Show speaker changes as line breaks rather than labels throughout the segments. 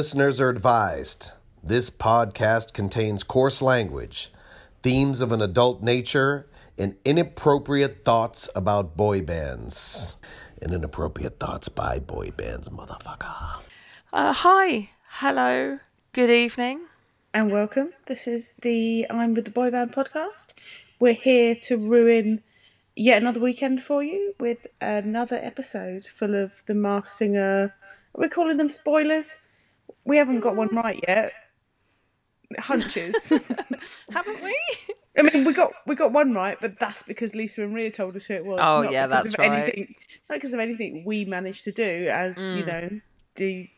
Listeners are advised this podcast contains coarse language, themes of an adult nature, and inappropriate thoughts about boy bands. And inappropriate thoughts by boy bands, motherfucker.
Uh, hi, hello, good evening.
and welcome. This is the I'm with the Boy Band podcast. We're here to ruin yet another weekend for you with another episode full of the Masked Singer. We're calling them spoilers. We haven't got one right yet. Hunches.
Haven't we?
I mean, we got we got one right, but that's because Lisa and Ria told us who it was.
Oh,
not
yeah,
because
that's
of
right.
Anything, not because of anything we managed to do as
Mm.
you know the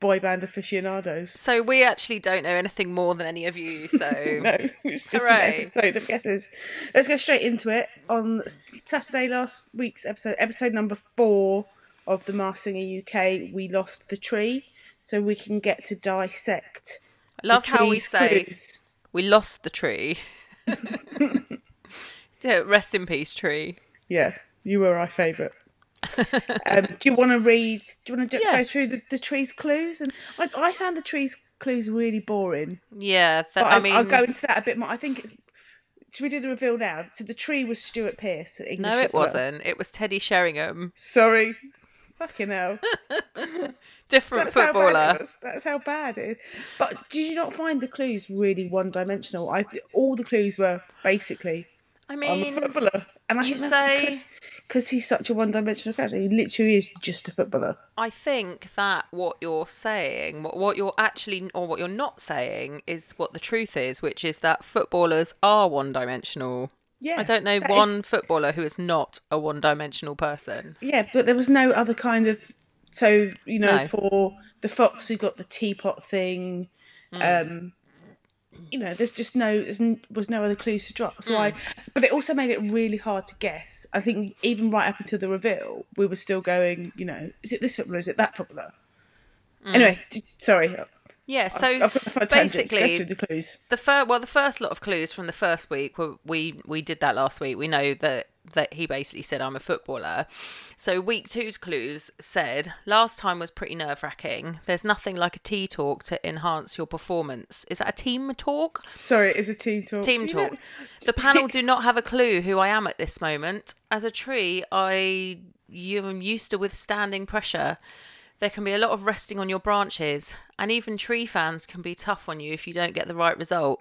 boy band aficionados.
So we actually don't know anything more than any of you. So
No, it's just
Hooray.
an episode of guesses. Let's go straight into it. On Saturday last week's episode, episode number four of the Masked Singer UK, we lost the tree, so we can get to dissect.
I love how we say
clues.
we lost the tree. Rest in peace, tree.
Yeah, you were our favourite. um, do you want to read? Do you want to
Yeah.
go through the, the tree's clues? And I, I found the tree's clues really boring.
Yeah, that,
But
I mean,
I'll go into that a bit more. I think it's. Should we do the reveal now? So the tree was Stuart Pearce. English
no, it wasn't. It was Teddy Sheringham,
Sorry. Fucking hell.
different
That's
footballer.
That's how bad it is. But did you not find the clues really one dimensional? I all the clues were basically
I
I'm
mean,
a footballer. And I
you say-
because he's such a one dimensional character. He literally is just a footballer.
I think that what you're saying, what, what you're actually, or what you're not saying, is what the truth is, which is that footballers are one dimensional.
Yeah.
I don't know
that is-
one footballer who is not a one dimensional person.
Yeah, but there was no other kind of so, you know,
No.
for the Fox we've got the teapot thing.
Mm.
Um you know, there's just no there's n- was no other clues to drop. So I
Mm.
but it also made it really hard to guess. I think even right up until the reveal, we were still going, you know, is it this footballer, is it that footballer? Anyway, sorry.
Yeah, so
I've got off on a tangent. Go
basically,
the
the first well, the first lot of clues from the first week were we we did that last week. We know that that he basically said I'm a footballer. So week two's clues said last time was pretty nerve wracking. There's nothing like a tea talk to enhance your performance. Is that a team talk?
Sorry, it is a team talk.
Team talk. The panel do not have a clue who I am at this moment. As a tree, I you am used to withstanding pressure. There can be a lot of resting on your branches, and even tree fans can be tough on you if you don't get the right result.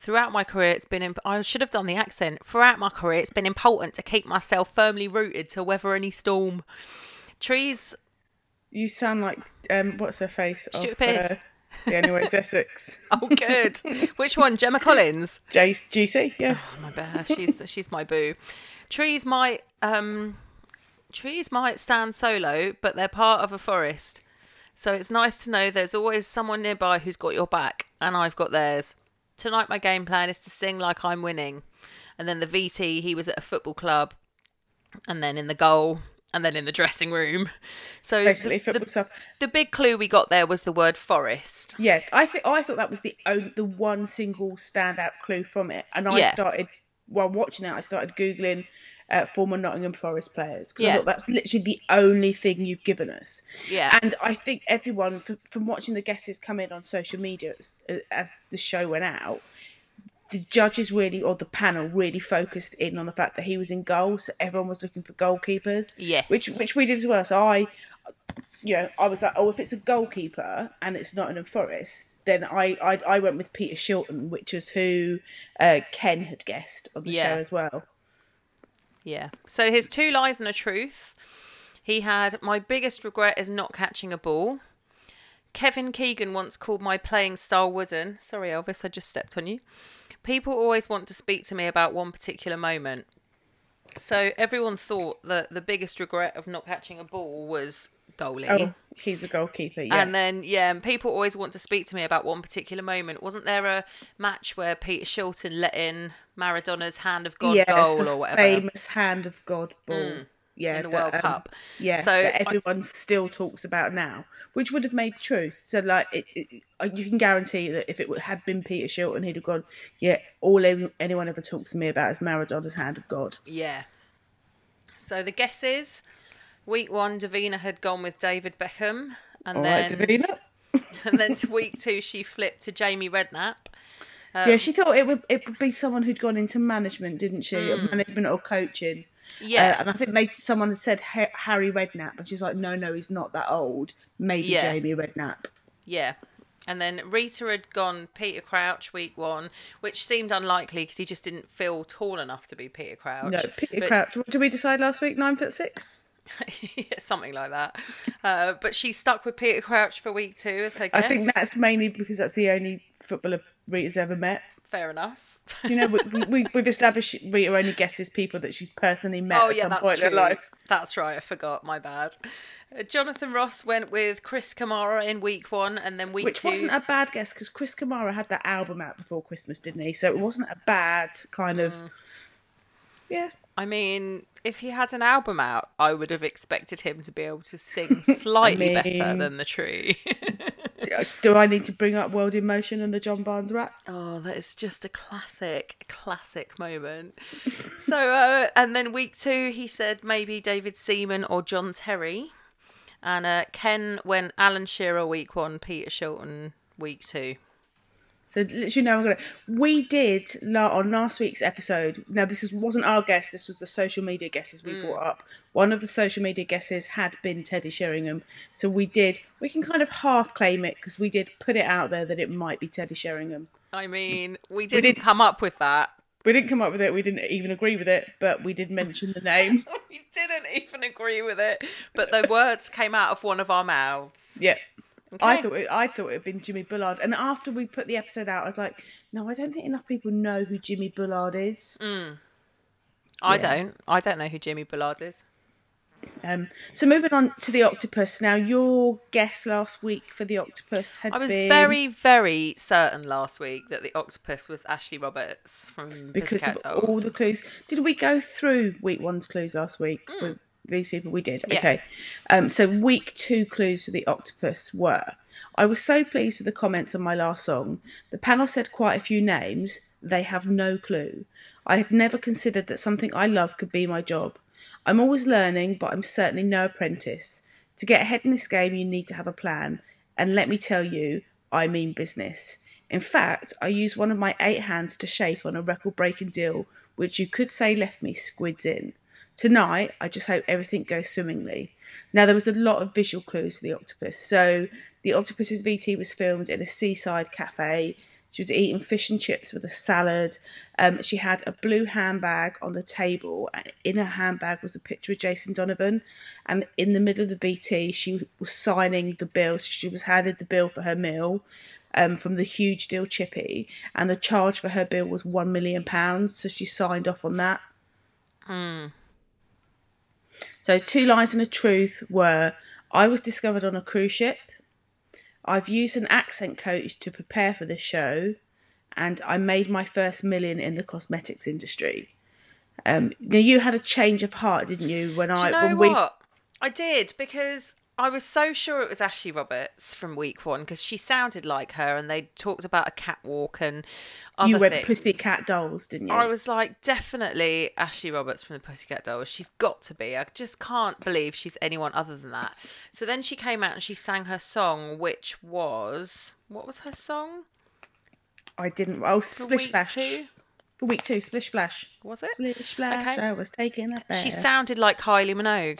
Throughout my career, it's been imp- I should have done the accent. Throughout my career, it's been important to keep myself firmly rooted to weather any storm. Trees,
You sound like um what's her face?
Stuart Pearce.
Uh, Anyways Essex.
oh good. Which one? Gemma Collins.
J- GC, yeah.
Oh, my bear. She's she's my boo. Trees might um trees might stand solo, but they're part of a forest. So it's nice to know there's always someone nearby who's got your back, and I've got theirs. Tonight my game plan is to sing like I'm winning. And then the VT, he was at a football club, and then in the goal, and then in the dressing room. So
Basically,
the,
football
the,
stuff.
the big clue we got there was the word forest.
Yeah, I think I thought that was the only, the one single standout clue from it, and I
Yeah.
started while watching it. I started googling uh, former Nottingham Forest players because
Yeah.
I thought that's literally the only thing you've given us.
Yeah.
and I think everyone from, from watching the guesses come in on social media as, as the show went out. The judges really, or the panel really focused in on the fact that he was in goal, so everyone was looking for goalkeepers.
Yes.
which which we did as well. So I, you know, I was like, oh, if it's a goalkeeper and it's Nottingham Forest, then I I, I went with Peter Shilton, which was who uh, Ken had guessed on the
Yeah.
show as well.
Yeah. So his two lies and a truth. He had my biggest regret is not catching a ball. Kevin Keegan once called my playing style wooden. Sorry, Elvis, I just stepped on you. People always want to speak to me about one particular moment. So everyone thought that the biggest regret of not catching a ball was goalie.
Oh, he's a goalkeeper. Yeah.
And then, yeah, and people always want to speak to me about one particular moment. Wasn't there a match where Peter Shilton let in Maradona's hand of God
yes,
goal or whatever? Mm.
famous hand of God ball. yeah,
in the
that,
World
um,
Cup.
Yeah,
So
that
I-
everyone still talks about now, which would have made true. So like, it, it, uh, you can guarantee that if it had been Peter Shilton, he'd have gone, yeah, all anyone ever talks to me about is Maradona's hand of God.
Yeah. So the guesses. Week one, Davina had gone with David Beckham, and
All right,
then
Davina.
and then to week two, she flipped to Jamie Redknapp.
yeah, she thought it would it would be someone who'd gone into management, didn't she? Or management or coaching.
Yeah.
Uh, and I think they someone said Harry Redknapp, and she's like, no, no, he's not that old. Maybe
Yeah.
Jamie Redknapp.
Yeah. And then Rita had gone Peter Crouch week one, which seemed unlikely because he just didn't feel tall enough to be Peter Crouch.
No, Peter
But-
Crouch. What did we decide last week? Nine foot six.
yeah, something like that. Uh, but she stuck with Peter Crouch for week two as her
guess.
I
think that's mainly because that's the only footballer Rita's ever met.
fair enough.
You know, we, we, we've established Rita only guesses people that she's personally met
Oh
at
yeah,
some
that's
point
true.
in her life.
That's right. I forgot. My bad. Uh, Jonathan Ross went with Chris Kamara in week one, and then week
Which
two.
wasn't a bad guess because Chris Kamara had that album out before Christmas, didn't he? So it wasn't a bad kind of.
Mm.
Yeah.
I mean, if he had an album out, I would have expected him to be able to sing slightly better
mean-
than the tree.
Do I need to bring up World in Motion and the John Barnes rap?
oh, that is just a classic, classic moment. so, uh, and then week two, he said maybe David Seaman or John Terry. And uh, Ken went Alan Shearer week one, Peter Shilton week two.
So literally, no, I'm gonna. We did la- on last week's episode. Now this is, wasn't our guess. This was the social media guesses we mm. brought up. One of the social media guesses had been Teddy Sheringham. So we did. We can kind of half claim it because we did put it out there that it might be Teddy Sheringham.
I mm. mean, we didn't
did-
come up with that.
We didn't come up with it. We didn't even agree with it, but we did mention the name.
We didn't even agree with it, but the words came out of one of our mouths.
Yeah. I thought it, I thought it had been Jimmy Bullard, and after we put the episode out, I was like, "No, I don't think enough people know who Jimmy Bullard is."
I
Yeah.
don't. I don't know who Jimmy Bullard is.
Um, so moving on to the octopus. Now, your guess last week for the octopus had
I was
been
very, very certain last week that the octopus was Ashley Roberts from
because of all the clues. Did we go through week one's clues last week for these people? We did.
Yeah.
Okay. Um, so week two clues for the octopus were. I was so pleased with the comments on my last song. The panel said quite a few names. They have no clue. I had never considered that something I love could be my job. I'm always learning, but I'm certainly no apprentice. To get ahead in this game, you need to have a plan. And let me tell you, I mean business. In fact, I used one of my eight hands to shake on a record breaking deal, which you could say left me squids in. Tonight, I just hope everything goes swimmingly. Now, there was a lot of visual clues to the octopus. So, the octopus's VT was filmed in a seaside cafe. She was eating fish and chips with a salad. Um, she had a blue handbag on the table. and In her handbag was a picture of Jason Donovan. And in the middle of the VT, she was signing the bill. So she was handed the bill for her meal um, from the huge deal Chippy. And the charge for her bill was £1 million. So she signed off on that. So, two lies and a truth were I was discovered on a cruise ship. I've used an accent coach to prepare for the show, and I made my first million in the cosmetics industry. Um, now you had a change of heart, didn't you? When I
you know
when we
what? I did because I was so sure it was Ashley Roberts from week one because she sounded like her and they talked about a catwalk and other
you went
things.
Pussycat Dolls, didn't you?
I was like, definitely Ashley Roberts from the Pussycat Dolls. She's got to be. I just can't believe she's anyone other than that. So then she came out and she sang her song, which was what was her song?
I didn't. Oh, Splish Splash
two?
for week two. Splish Splash
Was it?
Splish Splash.
Okay.
I was taking a bath.
She sounded like Kylie Minogue,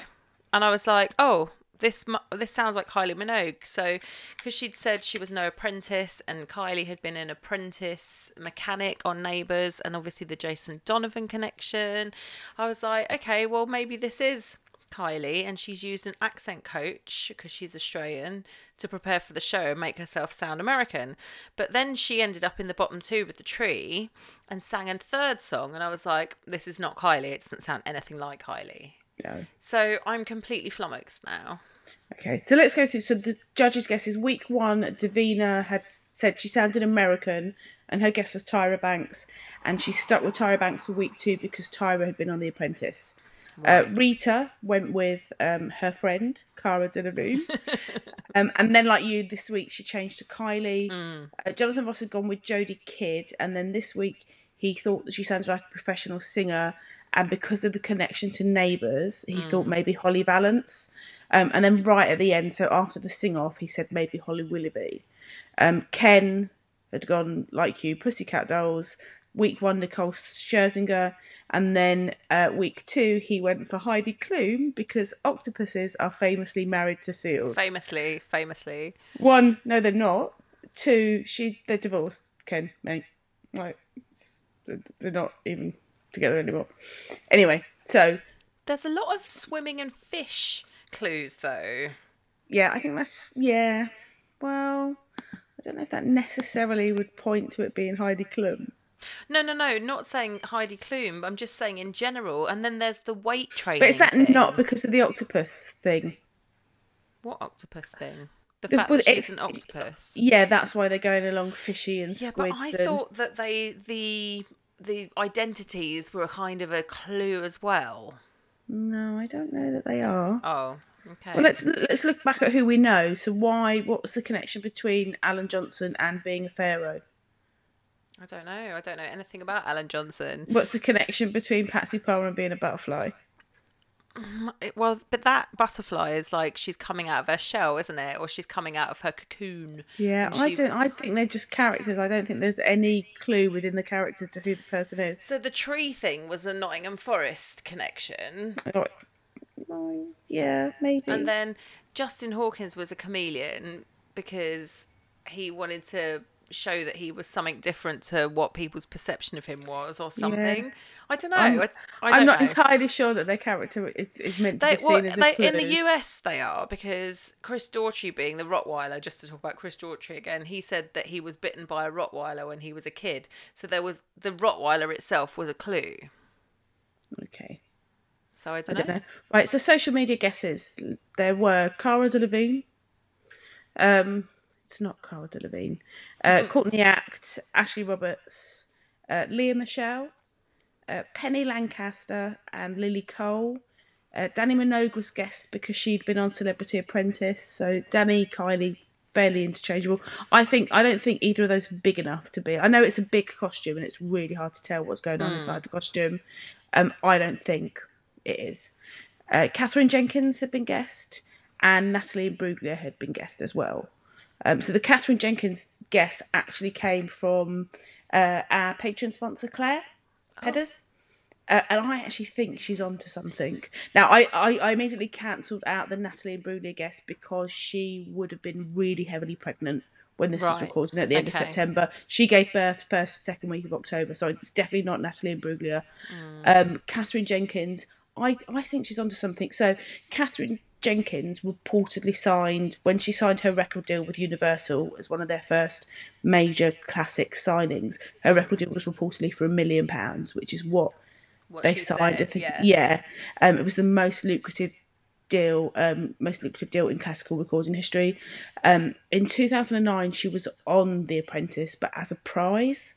and I was like, oh. This this sounds like Kylie Minogue. So, because she'd said she was no apprentice, and Kylie had been an apprentice mechanic on Neighbours, and obviously the Jason Donovan connection, I was like, okay, well maybe this is Kylie, and she's used an accent coach because she's Australian to prepare for the show and make herself sound American. But then she ended up in the bottom two with the tree and sang a third song, and I was like, this is not Kylie. It doesn't sound anything like Kylie.
No.
So I'm completely flummoxed now.
Okay, so let's go through. So the judges' guesses. Week one, Davina had said she sounded American, and her guess was Tyra Banks, and she stuck with Tyra Banks for week two because Tyra had been on The Apprentice. Uh, Rita went with um, her friend Cara Delevingne, um, and then like you, this week she changed to Kylie. Uh, Jonathan Ross had gone with Jodie Kidd, and then this week he thought that she sounded like a professional singer, and because of the connection to Neighbours, he thought maybe Holly Valance. Um, and then right at the end, so after the sing off, he said maybe Holly Willoughby. Um, Ken had gone like you, Pussycat Dolls. Week one, Nicole Scherzinger, and then uh, week two, he went for Heidi Klum because octopuses are famously married to seals.
Famously, famously.
One, no, they're not. Two, she they're divorced. Ken, mate, like they're not even together anymore. Anyway, so
There's a lot of swimming and fish clues, though.
yeah, I think that's yeah. Well, I don't know if that necessarily would point to it being Heidi Klum.
No, no, no. Not saying Heidi Klum. but I'm just saying in general. And then there's the weight training.
But is that
thing.
not because of the octopus thing?
what octopus thing? The
The-
fact
well,
that she's
it's-
an octopus.
Yeah, that's why they're going along fishy and
Yeah, but. I
and...
thought that they the the identities were a kind of a clue as well.
No, I don't know that they are.
Oh, okay.
Well, let's let's look back at who we know. So why? What's the connection between Alan Johnson and being a pharaoh?
I don't know. I don't know anything about Alan Johnson.
What's the connection between Patsy Palmer and being a butterfly?
Mm, it- well, but that butterfly is like she's coming out of her shell, isn't it? Or she's coming out of her cocoon.
Yeah,
And
I don't. I think they're just characters. I don't think there's any clue within the character to who the person is.
So the tree thing was a Nottingham Forest connection.
Yeah, maybe.
And then Justin Hawkins was a chameleon because he wanted to show that he was something different to what people's perception of him was or something. I don't know.
I'm,
I, I
I'm
don't know.
entirely sure that their character is, is meant to
They,
be seen
well,
as a
they,
clue.
in the US, they are because Chris Daughtry, being the Rottweiler, just to talk about Chris Daughtry again, he said that he was bitten by a Rottweiler when he was a kid. So there was the Rottweiler itself was a clue.
okay.
So I
I
don't,
don't
know.
know. Right, so social media guesses. There were Cara Delevingne. Um, it's not Cara Delevingne. Uh, Courtney Act, Ashley Roberts, uh, Lea Michele, uh, Penny Lancaster, and Lily Cole. Uh, Dannii Minogue was guest because she'd been on Celebrity Apprentice. So Dannii, Kylie, fairly interchangeable. I think I don't think either of those are big enough to be. I know it's a big costume and it's really hard to tell what's going on inside the costume. Um, I don't think it is. Uh, Katherine Jenkins had been guest, and Natalie Imbruglia had been guest as well. Um, so the Katherine Jenkins guest actually came from uh, our patron sponsor Claire Pedders. Uh, and I actually think she's onto something. Now, I, I, I immediately cancelled out the Natalie Imbruglia guest because she would have been really heavily pregnant when this was
Right.
recorded at the end of September. She gave birth first, second week of October, so it's definitely not Natalie Imbruglia.
Mm.
Um, Katherine Jenkins, I, I think she's onto something. So, Katherine Jenkins reportedly signed, when she signed her record deal with Universal as one of their first major classic signings, her record deal was reportedly for a million pounds, which is what
What
they signed.
Said, yeah.
yeah, um, it was the most lucrative deal, um, most lucrative deal in classical recording history. Um, in 2009, she was on The Apprentice, but as a prize.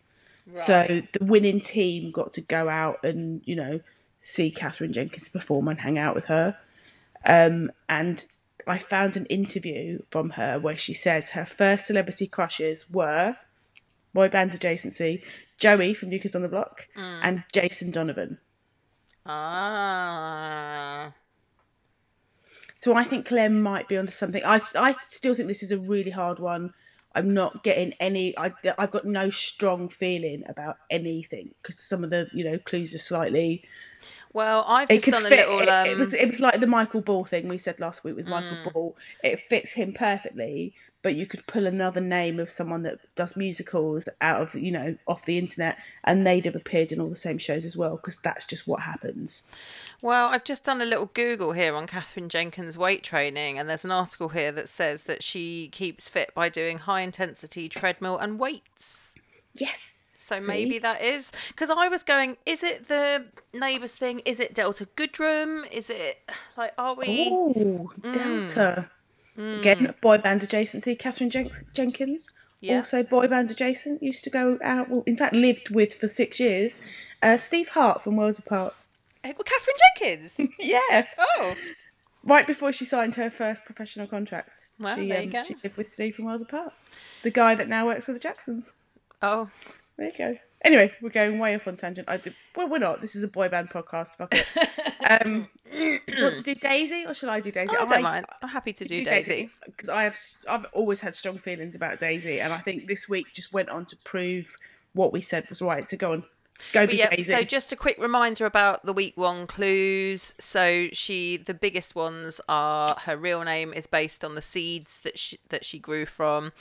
So the winning team got to go out and you know see Katherine Jenkins perform and hang out with her. Um, and I found an interview from her where she says her first celebrity crushes were boy band adjacency, Joey from New Kids on the Block,
Mm.
and Jason Donovan.
Ah.
So I think Claire might be onto something. I, I still think this is a really hard one. I'm not getting any. I, I've got no strong feeling about anything because some of the you know clues are slightly.
Well, I've
It could
done a
fit.
little.
it,
Um,
it was it was like the Michael Ball thing we said last week with Michael
Mm.
Ball. It fits him perfectly, but you could pull another name of someone that does musicals out of you know off the internet, and they'd have appeared in all the same shows as well because that's just what happens.
Well, I've just done a little Google here on Katherine Jenkins' weight training, and there's an article here that says that she keeps fit by doing high intensity treadmill and weights.
Yes.
So
see?
maybe that is because I was going. Is it the neighbours thing? Is it Delta Goodrem? Is it like are we?
Oh,
Mm.
Delta. Again, boy band adjacency. Katherine Jen- Jenkins,
Yeah.
also boy band adjacent, used to go out. Well, in fact, lived with for six years. Uh, Steve Hart from Worlds Apart.
Eh, Well, Katherine Jenkins.
Yeah,
oh,
right before she signed her first professional contract,
Well,
she,
there you go.
she lived with Steve from Worlds Apart, the guy that now works with the Jacksons.
oh,
There you go. Anyway, we're going way off on tangent. I, well, we're not. This is a boy band podcast. Fuck it. Um, do, you want, do do Daisy or shall I do Daisy?
I don't mind. I'm happy to do, Daisy.
because I have I've always had strong feelings about Daisy, and I think this week just went on to prove what we said was right. So go on, go
But yeah,
Daisy.
so just a quick reminder about the week one clues. So she, the biggest ones are her real name is based on the seeds that she that she grew from.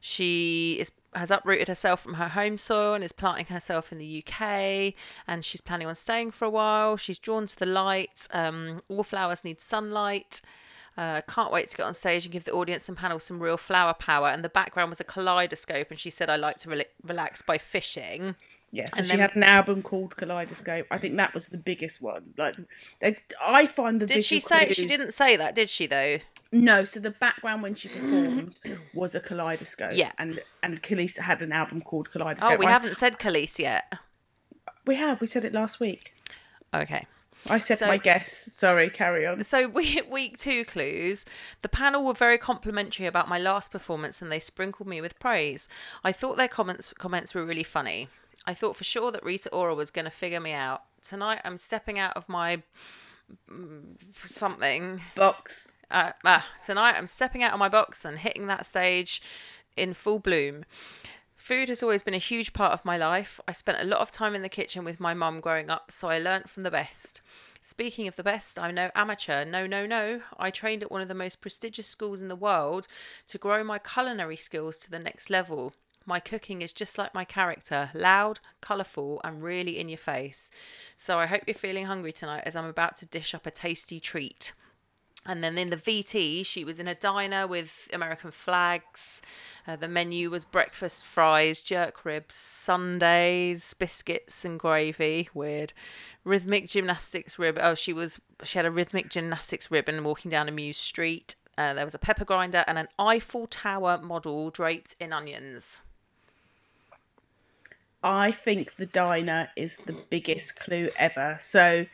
She is has uprooted herself from her home soil and is planting herself in the UK. And she's planning on staying for a while. She's drawn to the light. Um, all flowers need sunlight. Uh, can't wait to get on stage and give the audience and panel some real flower power. And the background was a kaleidoscope, and she said, "I like to rela- relax by fishing."
Yeah, so
and
she
then-
had an album called Kaleidoscope. I think that was the biggest one. Like, they, I find the
Did she
visual
say she didn't say that? Did she though?
No, so the background when she performed was a kaleidoscope.
Yeah.
and and Kelis had an album called Kaleidoscope.
Oh, we
I-
haven't said Kelis yet.
We have. We said it last week.
Okay.
I said
So-
my guess. Sorry, carry on.
So we hit week two clues. The panel were very complimentary about my last performance, and they sprinkled me with praise. I thought their comments comments were really funny. I thought for sure that Rita Ora was going to figure me out. Tonight, I'm stepping out of my mm, something.
Box.
Uh, ah, tonight, I'm stepping out of my box and hitting that stage in full bloom. Food has always been a huge part of my life. I spent a lot of time in the kitchen with my mum growing up, so I learnt from the best. Speaking of the best, I'm no amateur. No, no, no. I trained at one of the most prestigious schools in the world to grow my culinary skills to the next level. My cooking is just like my character loud, colourful, and really in your face. So I hope you're feeling hungry tonight as I'm about to dish up a tasty treat. And then in the VT, she was in a diner with American flags. Uh, the menu was breakfast, fries, jerk ribs, sundaes, biscuits, and gravy. Weird. Rhythmic gymnastics rib. Oh, she was. She had a rhythmic gymnastics ribbon walking down a Muse Street. Uh, there was a pepper grinder and an Eiffel Tower model draped in onions.
I think the diner is the biggest clue ever. So,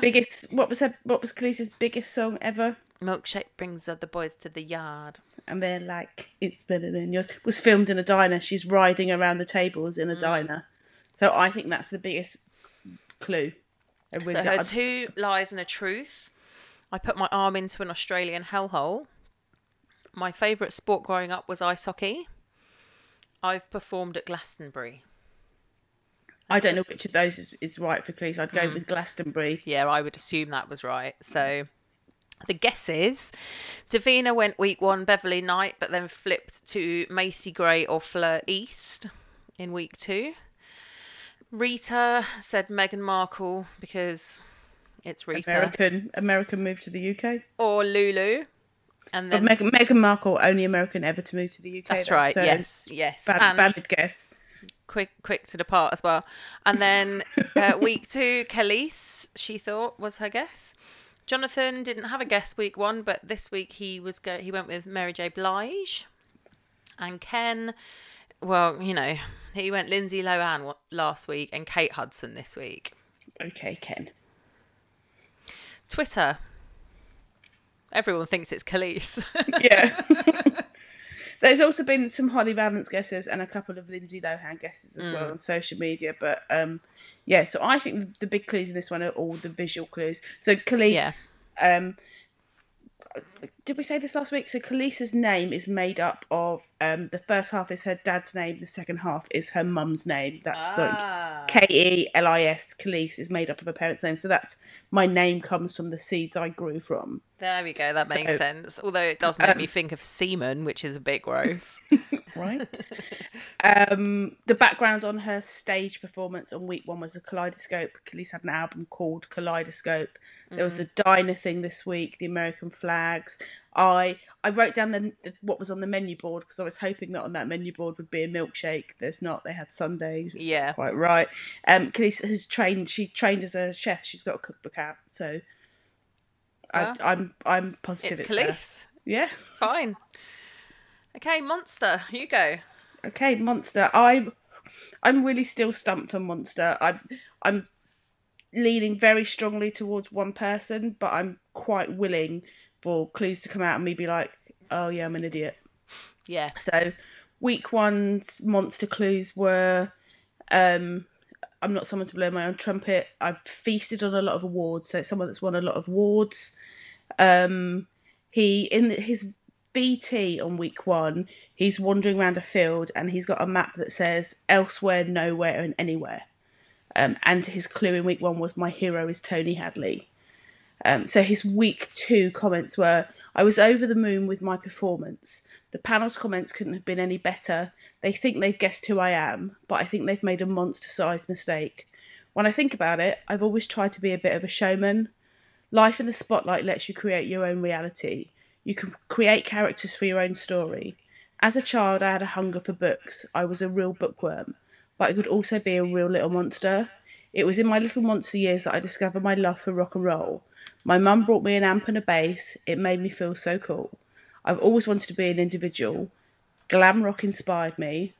biggest. What was her? What was Kelis's biggest song ever?
Milkshake brings the boys to the yard.
And they're like, "It's better than yours." Was filmed in a diner. She's riding around the tables
Mm.
in a diner. So I think that's the biggest clue. Really
So her two lies and a truth. I put my arm into an Australian hellhole. My favourite sport growing up was ice hockey. I've performed at Glastonbury.
I don't know which of those is, is right for Kelis. I'd go hmm. with Glastonbury.
Yeah, I would assume that was right. So the guesses Davina went week one, Beverley Knight, but then flipped to Macy Gray or Fleur East in week two. Rita said Meghan Markle because it's Rita.
American American move to the UK.
Or Lulu. And
But
then
Meghan, Meghan Markle, only American ever to move to the UK.
That's
though,
right.
so
yes, yes.
Bad, valid guess.
quick, quick to depart as well. And then uh, week two, Kelis, she thought was her guess. Jonathan didn't have a guess week one, but this week he was go- he went with Mary J. Blige. And Ken, well, you know, he went Lindsay Lohan last week and Kate Hudson this week.
Okay, Ken.
Twitter. Everyone thinks it's Kelis.
Yeah. There's also been some Holly Valance guesses and a couple of Lindsay Lohan guesses as
Mm.
well on social media. But um, yeah, so I think the big clues in this one are all the visual clues. So Kelis, um, did we say this last week? So Kelis's name is made up of um, the first half is her dad's name, the second half is her mum's name. That's
Ah.
like K E L I S. Kelis is made up of her parents' name. So that's my name comes from the seeds I grew from.
there we go. That makes sense. Although it does make me think of semen, which is a bit gross.
right? um, the background on her stage performance on week one was a kaleidoscope. Kelis had an album called Kaleidoscope. There was the diner thing this week, the American flags. I I wrote down the, the what was on the menu board because I was hoping that on that menu board would be a milkshake. There's not. They had Sundays. It's
Yeah.
quite right. Um, Kelis has trained. She trained as a chef. She's got a cookbook out. So.
Well,
I, I'm I'm positive
it's
it's.
Kelis.
Yeah.
Fine. Okay, monster, you go.
Okay, Monster. I'm I'm really still stumped on Monster. I'm I'm leaning very strongly towards one person, but I'm quite willing for clues to come out and me be like, oh yeah, I'm an idiot.
Yeah.
So week one's monster clues were um I'm not someone to blow my own trumpet. I've feasted on a lot of awards, so it's someone that's won a lot of awards. Um, he in his VT on week one, he's wandering around a field and he's got a map that says elsewhere, nowhere, and anywhere. Um, and his clue in week one was my hero is Tony Hadley. Um, so his week two comments were I was over the moon with my performance. The panel's comments couldn't have been any better. They think they've guessed who I am, but I think they've made a monster sized mistake. When I think about it, I've always tried to be a bit of a showman. Life in the spotlight lets you create your own reality. You can create characters for your own story. As a child, I had a hunger for books. I was a real bookworm, but I could also be a real little monster. It was in my little monster years that I discovered my love for rock and roll. My mum brought me an amp and a bass. It made me feel so cool. I've always wanted to be an individual. Glam rock inspired me.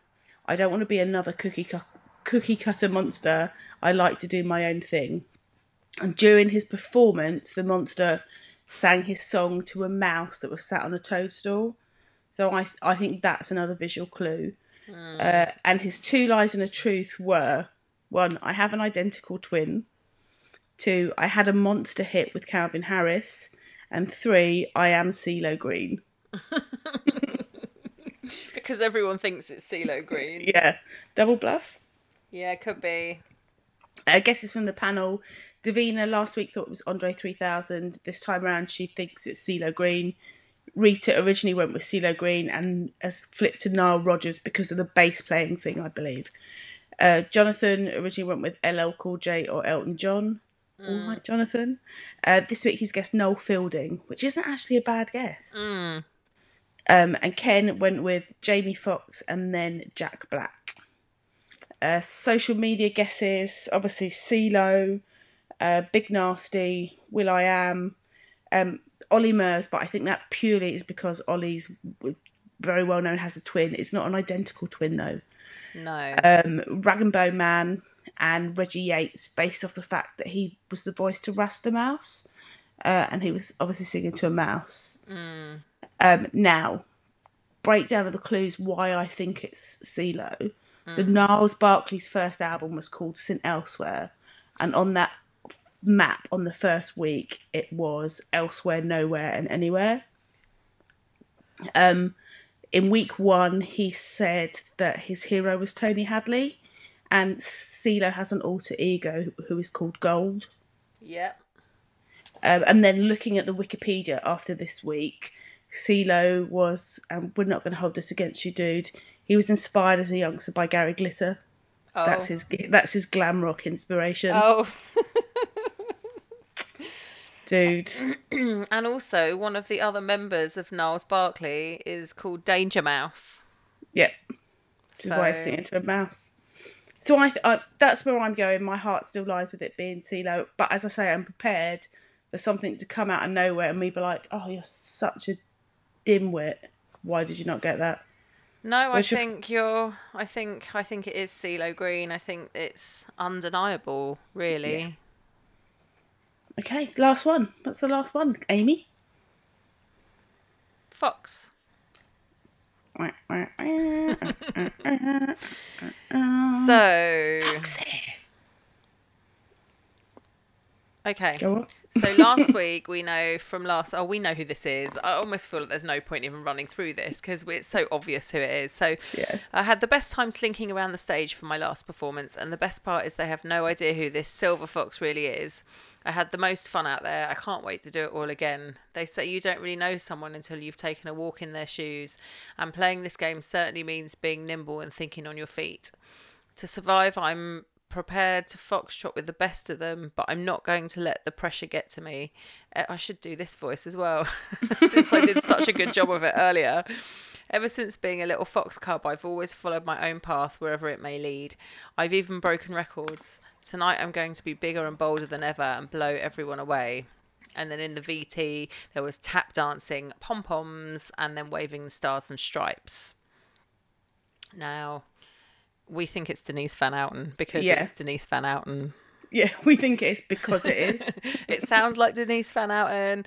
I don't want to be another cookie cu- cookie cutter monster. I like to do my own thing. And during his performance, the monster sang his song to a mouse that was sat on a toadstool. So I I think that's another visual clue. Uh, and his two lies and a truth were one, I have an identical twin. Two, I had a monster hit with Calvin Harris. And three, I am CeeLo Green.
Because everyone thinks it's CeeLo Green.
Yeah, double bluff.
yeah, could be.
I guess it's from the panel. Davina last week thought it was Andre 3000. This time around, she thinks it's CeeLo Green. Rita originally went with CeeLo Green and has flipped to Nile Rodgers because of the bass playing thing, I believe. Uh, Jonathan originally went with LL Cool J or Elton John. All right, Jonathan. Uh, this week he's guessed Noel Fielding, which isn't actually a bad guess. Um, and Ken went with Jamie Foxx and then Jack Black. Uh, social media guesses obviously CeeLo, uh, Big Nasty, Will I Am, um, Ollie Murs, but I think that purely is because Ollie's very well known has a twin. It's not an identical twin though.
No.
Um, Rag and Bone Man and Reggie Yates, based off the fact that he was the voice to Rasta Mouse, uh, and he was obviously singing to a mouse. Um, now, breakdown of the clues why I think it's CeeLo. The Gnarls Barkley's first album was called St Elsewhere, and on that map on the first week it was Elsewhere, Nowhere, and Anywhere. Um, in week one, he said that his hero was Tony Hadley, and CeeLo has an alter ego who is called Gold.
yep.
Um, and then looking at the Wikipedia after this week, CeeLo was, and we're not going to hold this against you, dude. He was inspired as a youngster by Gary Glitter.
Oh.
That's his. That's his glam rock inspiration,
Oh,
dude.
and also one of the other members of Gnarls Barkley is called Danger Mouse.
Yep. Which is why I
So-
sing it to a mouse. So I, I, that's where I'm going. My heart still lies with it being CeeLo, but as I say, I'm prepared for something to come out of nowhere and me be like, "Oh, you're such a dimwit. Why did you not get that?"
No, I
Where's your-
think you're. I think I think it is CeeLo Green. I think it's undeniable, really.
Okay, last one. What's the last one, Amy?
Fox. So okay. So last week we know from last. Oh, we know who this is. I almost feel that there's no point even running through this because it's so obvious who it is. So
Yeah.
I had the best time slinking around the stage for my last performance, and the best part is they have no idea who this silver fox really is. I had the most fun out there. I can't wait to do it all again. They say you don't really know someone until you've taken a walk in their shoes, and playing this game certainly means being nimble and thinking on your feet. To survive, I'm prepared to foxtrot with the best of them, but I'm not going to let the pressure get to me. Uh, I should do this voice as well, since I did such a good job of it earlier. Ever since being a little fox cub, I've always followed my own path wherever it may lead. I've even broken records. Tonight I'm going to be bigger and bolder than ever and blow everyone away. And then in the VT, there was tap dancing, pom poms, and then waving the stars and stripes. Now, we think it's Denise Van Outen because
Yeah.
it's Denise Van Outen.
Yeah, we think it is because it is.
It sounds like Denise Van Outen.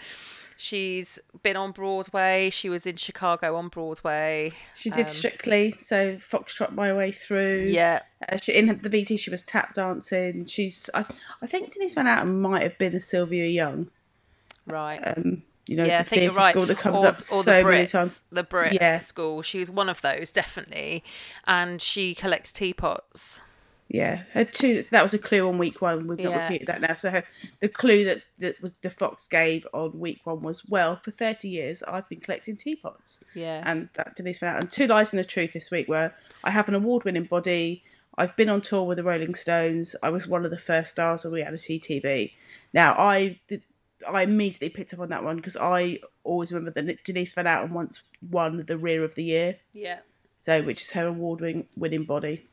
She's been on Broadway. She was in Chicago on Broadway.
She did Strictly, so Foxtrot My Way Through.
Yeah.
Uh, she, in the VT, she was tap dancing. She's, I, I think Denise Van Outen might have been a Sylvia Young.
Right.
Um, you know,
yeah,
the theatre
right.
school that comes
or,
up
or
so
the Brits,
many times.
The Brit
Yeah.
school. She was one of those, definitely. And she collects teapots.
Yeah, her two. So That was a clue on week one. We've not
Yeah.
repeated that now. So her, the clue that, that was the Fox gave on week one was, well, for thirty years I've been collecting teapots.
Yeah.
and that Denise Van And Two lies and a truth this week where I have an award-winning body. I've been on tour with the Rolling Stones. I was one of the first stars of reality TV. Now I did, I immediately picked up on that one because I always remember that Denise Van Outen once won the Rear of the Year,
yeah.
so which is her award-winning body.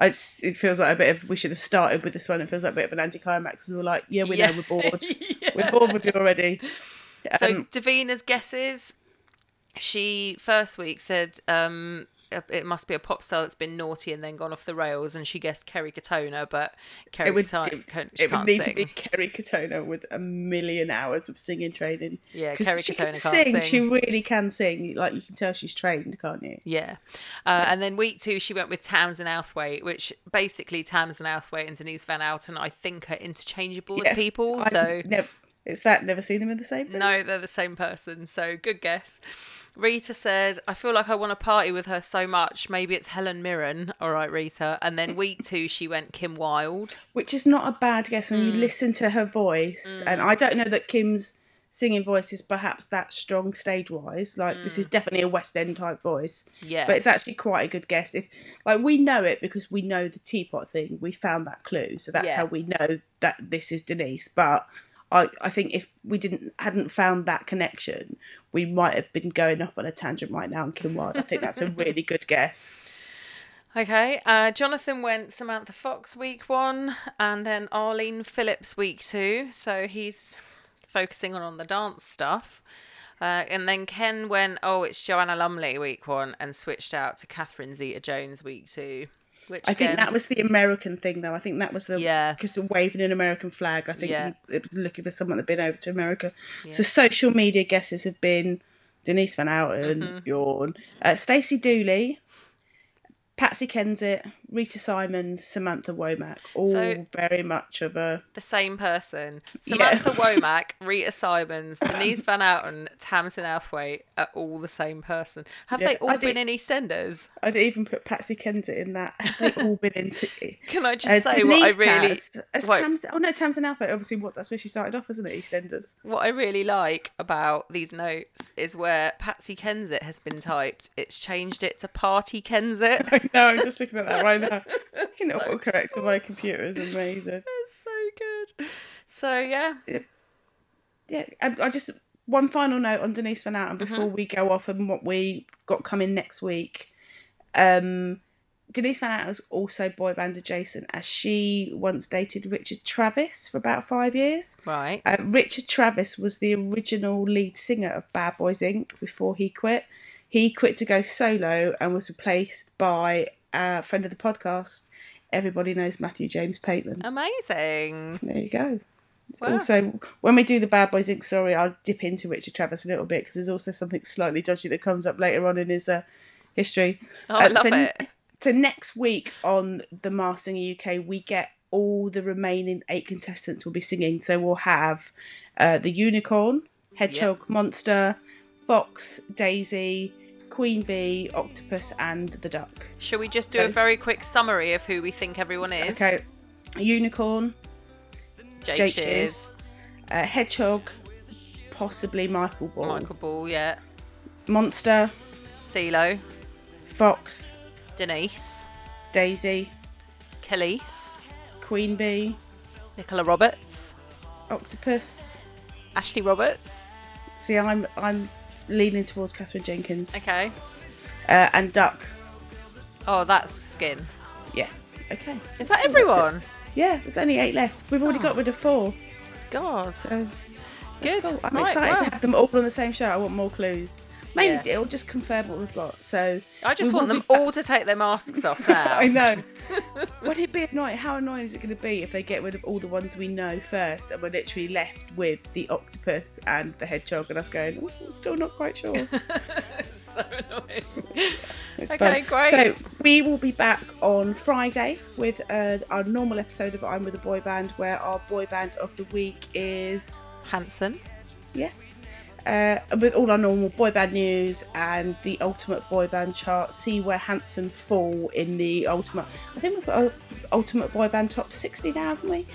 It's, it feels like a bit of we should have started with this one. It feels like a bit of an anticlimax we were like, yeah, we
Yeah.
know we're bored. We're bored with you already.
So
Um,
Davina's guesses. She first week said um, it must be a pop star that's been naughty and then gone off the rails, and she guessed Kerry Katona, but Kerry
it would,
Katona,
it,
she
it would need
sing.
to be Kerry Katona with a million hours of singing training.
Yeah, Kerry
she
Katona
can
can't
sing.
sing.
She really can sing. Like you can tell she's trained, can't you?
Yeah. Uh, and then week two, she went with Tamsin Outhwaite, which basically Tamsin Outhwaite and Denise Van Outen, I think, are interchangeable as people. So,
nev- it's that never seen them in the same room.
no, they're the same person. So, good guess. Rita said, I feel like I want to party with her so much. Maybe it's Helen Mirren. All right, Rita. And then week two, she went Kim Wilde.
which is not a bad guess when you
Mm.
listen to her voice. And I don't know that Kim's singing voice is perhaps that strong stage wise. Like this is definitely a West End type voice.
Mm. Yeah.
But it's actually quite a good guess. If like we know it because we know the teapot thing, we found that clue, so that's
Yeah.
how we know that this is Denise. But I, I think if we didn't hadn't found that connection, we might have been going off on a tangent right now in Kim Wilde. I think that's a really good guess.
Okay. Uh, Jonathan went Samantha Fox week one, and then Arlene Phillips week two. So he's focusing on, on the dance stuff. Uh, and then Ken went, oh, it's Joanna Lumley week one, and switched out to Catherine Zeta Jones week two. Which
I think that was the American thing, though. I think that was the
Yeah.
because waving an American flag. I think
Yeah.
he, it was looking for someone that had been over to America. So social media guesses have been Denise Van Outen,
Mm-hmm.
Yawn, uh, Stacey Dooley, Patsy Kensit, Rita Simons, Samantha Womack. All
So-
very much of a
the same person.
Yeah.
Samantha Womack, Rita Simons, Denise Van Outen, Tamsin Outhwaite are all the same person. Have
Yeah,
they all
I
been
did-
in EastEnders?
I'd even put Patsy Kensit in that. Have they all been into?
Can I just
Uh,
say what I
Denise
really
as. Tamsin, oh no, Tamsin Alpha. Obviously, what that's where she started off, isn't it? EastEnders.
what I really like about these notes is where Patsy Kensit has been typed. It's changed it to Party Kensit.
I know. I'm just looking at that right now. You know, autocorrect on my computer is amazing.
That's so good. So yeah,
Yeah, and I just one final note on Denise Van Outen before we go off and what we got coming next week. Um, Denise Van Outen is also boy band adjacent, as she once dated Richard Travis for about five years.
right.
Uh, Richard Travis was the original lead singer of Bad Boys Inc. before he quit. He quit to go solo and was replaced by a friend of the podcast. Everybody knows Matthew James Pateman.
Amazing.
There you go.
Wow.
Also, when we do the Bad Boys Inc. story, I'll dip into Richard Travis a little bit because there's also something slightly dodgy that comes up later on in his uh, history.
Oh, I
Uh,
love
so,
it.
So next week on the Masked Singer UK, we get all the remaining eight contestants will be singing. So we'll have uh, the Unicorn, Hedgehog, Monster, Fox, Daisy, Queen Bee, Octopus, and the Duck.
Shall we just do a very quick summary of who we think everyone is?
Okay, Unicorn,
Jake,
Jake
Shears,
Shears. uh, Hedgehog, possibly Michael Ball,
Michael Ball, yeah.
Monster,
CeeLo,
Fox,
Denise,
Daisy,
Kelis,
Queen Bee,
Nicola Roberts,
Octopus.
Ashley Roberts.
See, I'm I'm leaning towards Katherine Jenkins.
Okay.
Uh, and Duck.
Oh, that's Skin.
Yeah. Okay.
Is that everyone?
Yeah, there's only eight left. We've already got rid of four.
God.
So
Good.
cool. I'm
Right,
excited
well.
to have them all on the same show. I want more clues. Mainly,
Yeah.
it'll just confirm what we've got. So
I just want them
be
all to take their masks off now.
I know. Would it be annoying? How annoying is it going to be if they get rid of all the ones we know first, and we're literally left with the octopus and the hedgehog, and us going, "Ooh, still not quite sure.
so annoying.
It's
Okay,
fun.
great.
So we will be back on Friday with uh, our normal episode of I'm with a boy band, where our boy band of the week is
Hanson.
yeah. Uh, with all our normal boy band news and the ultimate boy band chart, see where Hanson fall in the ultimate. I think we've got a ultimate boy band top 60 now, haven't we?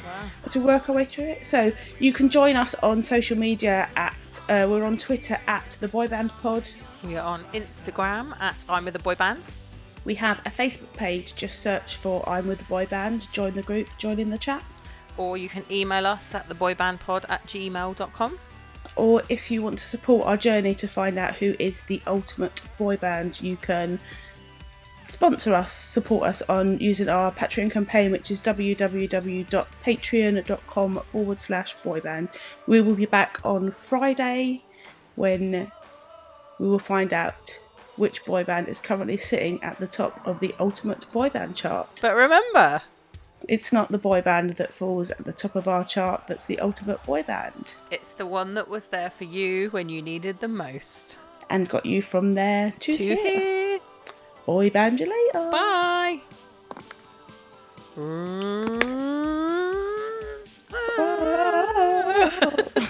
As we work our way through it. So you can join us on social media at, uh, we're on Twitter at the boy band pod.
We are on Instagram at I'm with a boy band.
We have a Facebook page, just search for I'm with the boy band, join the group, join in the chat.
Or you can email us at theboybandpod at gmail.com.
or if you want to support our journey to find out who is the ultimate boy band, you can sponsor us, support us on using our Patreon campaign, which is www.patreon.com forward slash boy band. We will be back on Friday when we will find out which boy band is currently sitting at the top of the ultimate boy band chart.
But remember,
it's not the boy band that falls at the top of our chart that's the ultimate boy band.
It's the one that was there for you when you needed them most.
And got you from there to,
to
here.
here.
Boy band you later.
Bye. Bye. Bye.